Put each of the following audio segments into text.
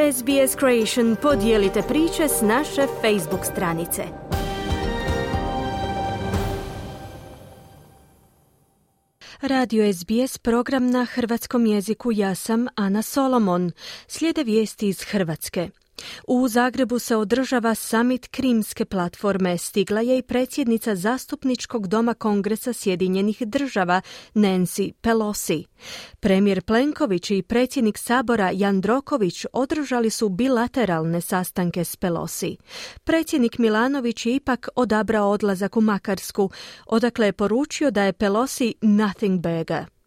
SBS Creation podijelite priče s naše Facebook stranice. Radio SBS program na hrvatskom jeziku ja sam Ana Solomon. Slijede vijesti iz Hrvatske. U Zagrebu se održava summit Krimske platforme. Stigla je i predsjednica zastupničkog doma Kongresa Sjedinjenih država Nancy Pelosi. Premijer Plenković i predsjednik Sabora Jandroković održali su bilateralne sastanke s Pelosi. Predsjednik Milanović je ipak odabrao odlazak u Makarsku, odakle je poručio da je Pelosi nothing bigger.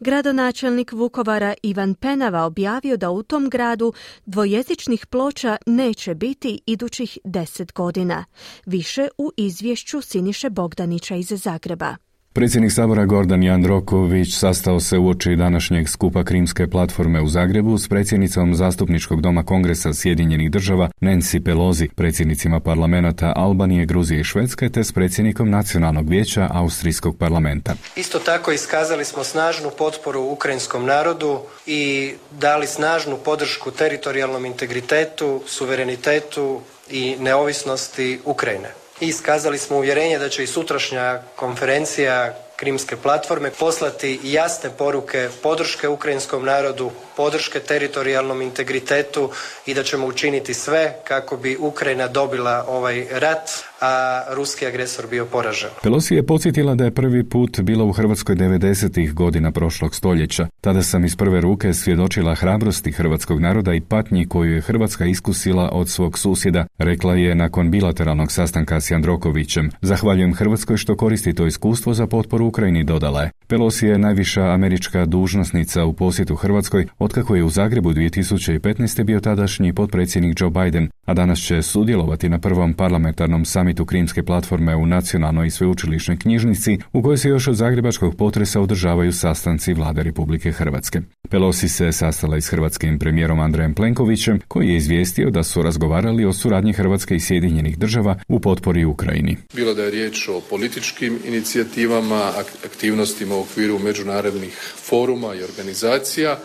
Gradonačelnik Vukovara Ivan Penava objavio da u tom gradu dvojezičnih ploča neće biti idućih deset godina. Više u izvješću Siniše Bogdanića iz Zagreba. Predsjednik Sabora Gordan Jandroković sastao se u oči današnjeg skupa Krimske platforme u Zagrebu s predsjednicom Zastupničkog doma Kongresa Sjedinjenih država Nancy Pelosi, predsjednicima parlamenta Albanije, Gruzije i Švedske te s predsjednikom Nacionalnog vijeća Austrijskog parlamenta. Isto tako iskazali smo snažnu potporu ukrajinskom narodu i dali snažnu podršku teritorijalnom integritetu, suverenitetu i neovisnosti Ukrajine i iskazali smo uvjerenje da će i sutrašnja konferencija Krimske platforme poslati jasne poruke podrške ukrajinskom narodu, podrške teritorijalnom integritetu i da ćemo učiniti sve kako bi Ukrajina dobila ovaj rat, a ruski agresor bio poražen. Pelosi je podsjetila da je prvi put bila u Hrvatskoj 90. godina prošlog stoljeća. Tada sam iz prve ruke svjedočila hrabrosti hrvatskog naroda i patnji koju je Hrvatska iskusila od svog susjeda, rekla je nakon bilateralnog sastanka s Jandrokovićem. Zahvaljujem Hrvatskoj što koristi to iskustvo za potporu Ukrajini, dodala je. Pelosi je najviša američka dužnosnica u posjetu Hrvatskoj otkako je u Zagrebu 2015. bio tadašnji potpredsjednik Joe Biden, a danas će sudjelovati na prvom parlamentarnom samitu Krimske platforme u Nacionalnoj sveučilišnoj knjižnici, u kojoj se još od zagrebačkog potresa održavaju sastanci vlade Republike Hrvatske. Pelosi se sastala i s hrvatskim premijerom Andrejem Plenkovićem, koji je izvijestio da su razgovarali o suradnji Hrvatske i Sjedinjenih država u potpori Ukrajini. Bilo da je riječ o političkim inicijativama, aktivnostima u okviru međunarodnih foruma i organizacija,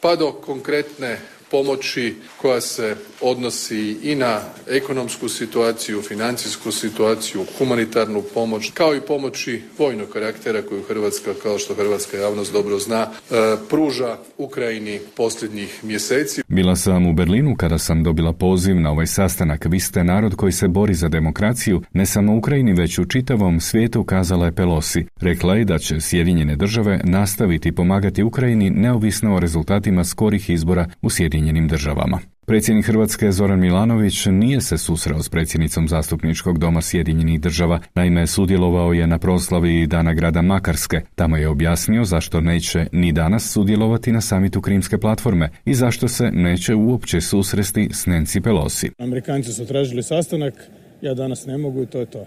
pa do konkretne pomoći koja se odnosi i na ekonomsku situaciju, financijsku situaciju, humanitarnu pomoć, kao i pomoći vojnog karaktera koju Hrvatska, kao što hrvatska javnost dobro zna, e, pruža Ukrajini posljednjih mjeseci. Bila sam u Berlinu kada sam dobila poziv na ovaj sastanak. Vi ste narod koji se bori za demokraciju, ne samo Ukrajini, već u čitavom svijetu, kazala je Pelosi. Rekla je da će Sjedinjene države nastaviti pomagati Ukrajini neovisno o rezultatima skorih izbora u Sjedinjenim državama. Predsjednik Hrvatske Zoran Milanović nije se susreo s predsjednicom zastupničkog doma Sjedinjenih država, naime sudjelovao je na proslavi Dana grada Makarske. Tamo je objasnio zašto neće ni danas sudjelovati na samitu Krimske platforme i zašto se neće uopće susresti s Nancy Pelosi. Amerikanci su tražili sastanak, ja danas ne mogu i to je to.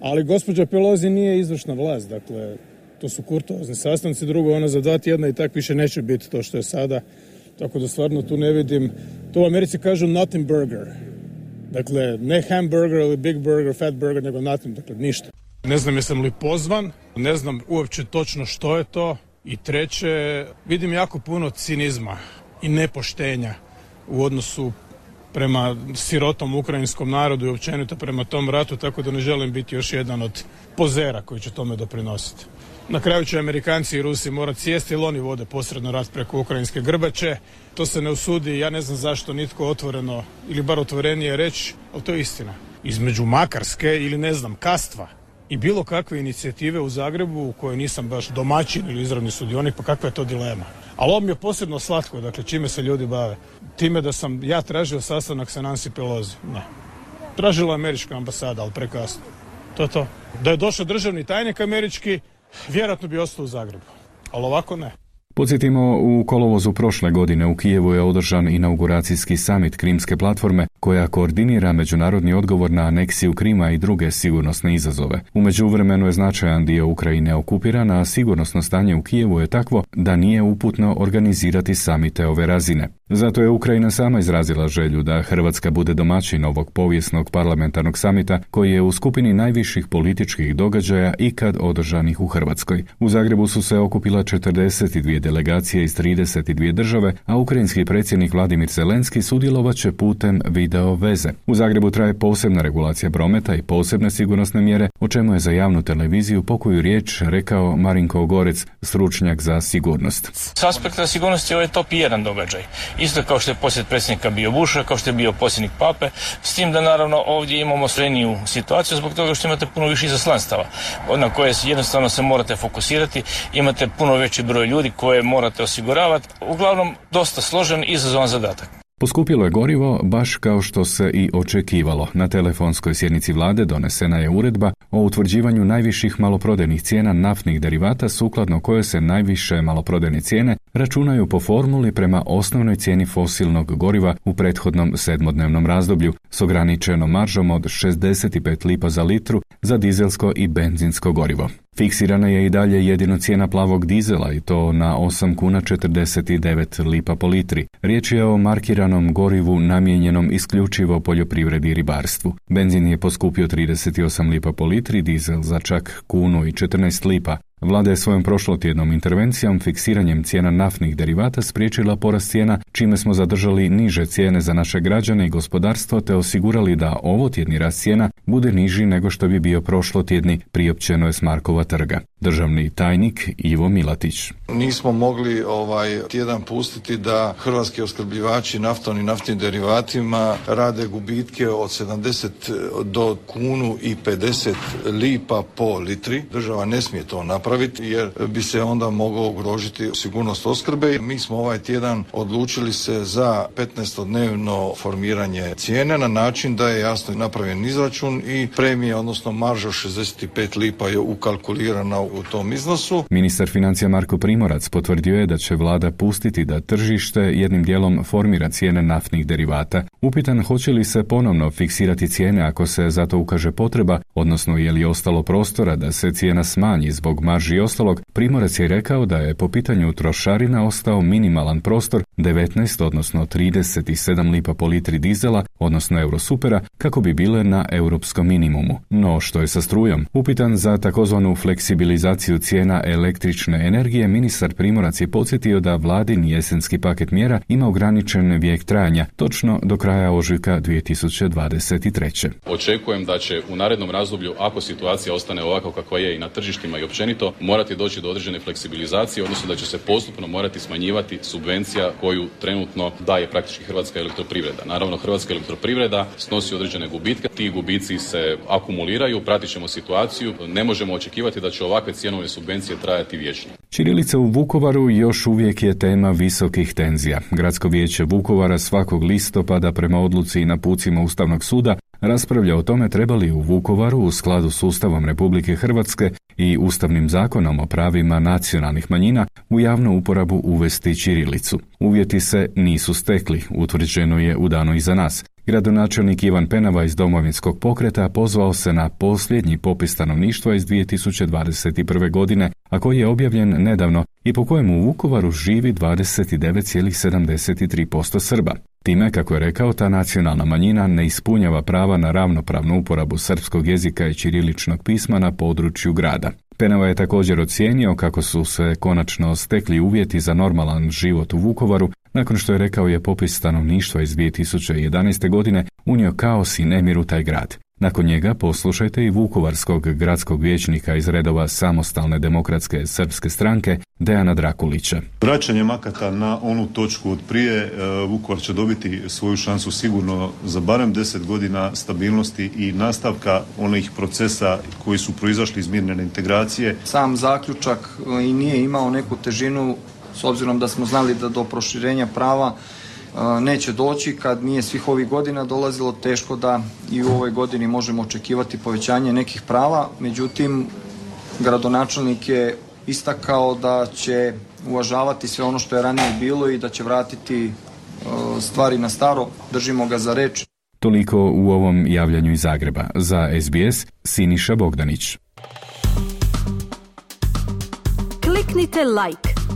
Ali gospođa Pelosi nije izvršna vlast, dakle to su kurtozni sastanci, drugo ona za dva tjedna i tak više neće biti to što je sada tako da stvarno tu ne vidim, to u Americi kažu nothing burger. Dakle, ne hamburger ili big burger, fat burger, nego nothing, dakle ništa. Ne znam jesam li pozvan, ne znam uopće točno što je to. I treće, vidim jako puno cinizma i nepoštenja u odnosu prema sirotom ukrajinskom narodu i općenito prema tom ratu, tako da ne želim biti još jedan od pozera koji će tome doprinositi. Na kraju će Amerikanci i Rusi morati sjesti jer oni vode posredno rat preko ukrajinske grbače. To se ne usudi, ja ne znam zašto nitko otvoreno ili bar otvorenije reći, ali to je istina. Između Makarske ili ne znam, Kastva i bilo kakve inicijative u Zagrebu u kojoj nisam baš domaćin ili izravni sudionik, pa kakva je to dilema. Ali ovo mi je posebno slatko, dakle čime se ljudi bave. Time da sam ja tražio sastanak sa Nancy Pelosi. Ne. Tražila američka ambasada, ali prekasno. To je to. Da je došao državni tajnik američki, vjerojatno bi ostao u Zagrebu. Ali ovako ne. Podsjetimo, u kolovozu prošle godine u Kijevu je održan inauguracijski summit Krimske platforme koja koordinira međunarodni odgovor na aneksiju Krima i druge sigurnosne izazove. U međuvremenu je značajan dio Ukrajine okupiran, a sigurnosno stanje u Kijevu je takvo da nije uputno organizirati samite ove razine. Zato je Ukrajina sama izrazila želju da Hrvatska bude domaćin ovog povijesnog parlamentarnog samita koji je u skupini najviših političkih događaja ikad održanih u Hrvatskoj. U Zagrebu su se okupila 42 delegacije iz 32 države, a ukrajinski predsjednik Vladimir Zelenski sudjelovat će putem video veze. U Zagrebu traje posebna regulacija prometa i posebne sigurnosne mjere, o čemu je za javnu televiziju pokoju riječ rekao Marinko Gorec, stručnjak za sigurnost. S aspekta sigurnosti ovo je top jedan događaj. Isto kao što je posjet predsjednika bio Buša, kao što je bio posljednik Pape, s tim da naravno ovdje imamo sreniju situaciju zbog toga što imate puno više izaslanstava na koje jednostavno se morate fokusirati, imate puno veći broj ljudi koje morate osiguravati. Uglavnom, dosta složen i izazovan zadatak. Poskupilo je gorivo baš kao što se i očekivalo. Na telefonskoj sjednici vlade donesena je uredba o utvrđivanju najviših maloprodajnih cijena naftnih derivata sukladno kojoj se najviše maloprodajne cijene računaju po formuli prema osnovnoj cijeni fosilnog goriva u prethodnom sedmodnevnom razdoblju s ograničenom maržom od 65 lipa za litru za dizelsko i benzinsko gorivo. Fiksirana je i dalje jedino cijena plavog dizela i to na 8 kuna 49 lipa po litri. Riječ je o markiranom gorivu namijenjenom isključivo poljoprivredi i ribarstvu. Benzin je poskupio 38 lipa po litri, dizel za čak kunu i 14 lipa, Vlada je svojom prošlotjednom intervencijom fiksiranjem cijena naftnih derivata spriječila porast cijena, čime smo zadržali niže cijene za naše građane i gospodarstvo te osigurali da ovo tjedni rast cijena bude niži nego što bi bio prošlotjedni, priopćeno je s Markova trga. Državni tajnik Ivo Milatić. Nismo mogli ovaj tjedan pustiti da hrvatski opskrbljivači naftom i naftnim derivatima rade gubitke od 70 do kunu i 50 lipa po litri. Država ne smije to napraviti jer bi se onda moglo ugrožiti sigurnost opskrbe. Mi smo ovaj tjedan odlučili se za 15-dnevno formiranje cijene na način da je jasno napravljen izračun i premija, odnosno marža 65 lipa je ukalkulirana u tom iznosu. Ministar financija Marko Primorac potvrdio je da će vlada pustiti da tržište jednim dijelom formira cijene naftnih derivata. Upitan hoće li se ponovno fiksirati cijene ako se za to ukaže potreba, odnosno je li ostalo prostora da se cijena smanji zbog marže i ostalog, Primorac je rekao da je po pitanju trošarina ostao minimalan prostor 19, odnosno 37 lipa po litri dizela, odnosno eurosupera, kako bi bile na europskom minimumu. No, što je sa strujom? Upitan za takozvanu fleksibilizaciju cijena električne energije, ministar Primorac je podsjetio da vladin jesenski paket mjera ima ograničen vijek trajanja, točno do kraja ožujka 2023. Očekujem da će u narednom razdoblju, ako situacija ostane ovako kakva je i na tržištima i općenito, morati doći do određene fleksibilizacije, odnosno da će se postupno morati smanjivati subvencija koju trenutno daje praktički Hrvatska elektroprivreda. Naravno, Hrvatska elektroprivreda snosi određene gubitke, ti gubici se akumuliraju, pratit ćemo situaciju, ne možemo očekivati da će ovakve cijenovne subvencije trajati vječno. Čirilica u Vukovaru još uvijek je tema visokih tenzija. Gradsko vijeće Vukovara svakog listopada prema odluci i napucima Ustavnog suda raspravlja o tome trebali u Vukovaru u skladu s Ustavom Republike Hrvatske i Ustavnim zakonom o pravima nacionalnih manjina u javnu uporabu uvesti Čirilicu. Uvjeti se nisu stekli, utvrđeno je u danu iza nas. Gradonačelnik Ivan Penava iz Domovinskog pokreta pozvao se na posljednji popis stanovništva iz 2021. godine, a koji je objavljen nedavno i po kojem u Vukovaru živi 29,73% Srba. Time, kako je rekao, ta nacionalna manjina ne ispunjava prava na ravnopravnu uporabu srpskog jezika i ćiriličnog pisma na području grada. Penava je također ocijenio kako su se konačno stekli uvjeti za normalan život u Vukovaru, nakon što je rekao je popis stanovništva iz 2011. godine unio kaos i nemir u taj grad. Nakon njega poslušajte i Vukovarskog gradskog vijećnika iz redova samostalne demokratske srpske stranke Dejana Drakulića. Vraćanjem akata na onu točku od prije, e, Vukovar će dobiti svoju šansu sigurno za barem deset godina stabilnosti i nastavka onih procesa koji su proizašli iz mirne integracije. Sam zaključak e, i nije imao neku težinu s obzirom da smo znali da do proširenja prava neće doći kad nije svih ovih godina dolazilo teško da i u ovoj godini možemo očekivati povećanje nekih prava međutim gradonačelnik je istakao da će uvažavati sve ono što je ranije bilo i da će vratiti stvari na staro držimo ga za reč Toliko u ovom javljanju iz Zagreba. Za SBS, Siniša Bogdanić. Kliknite like,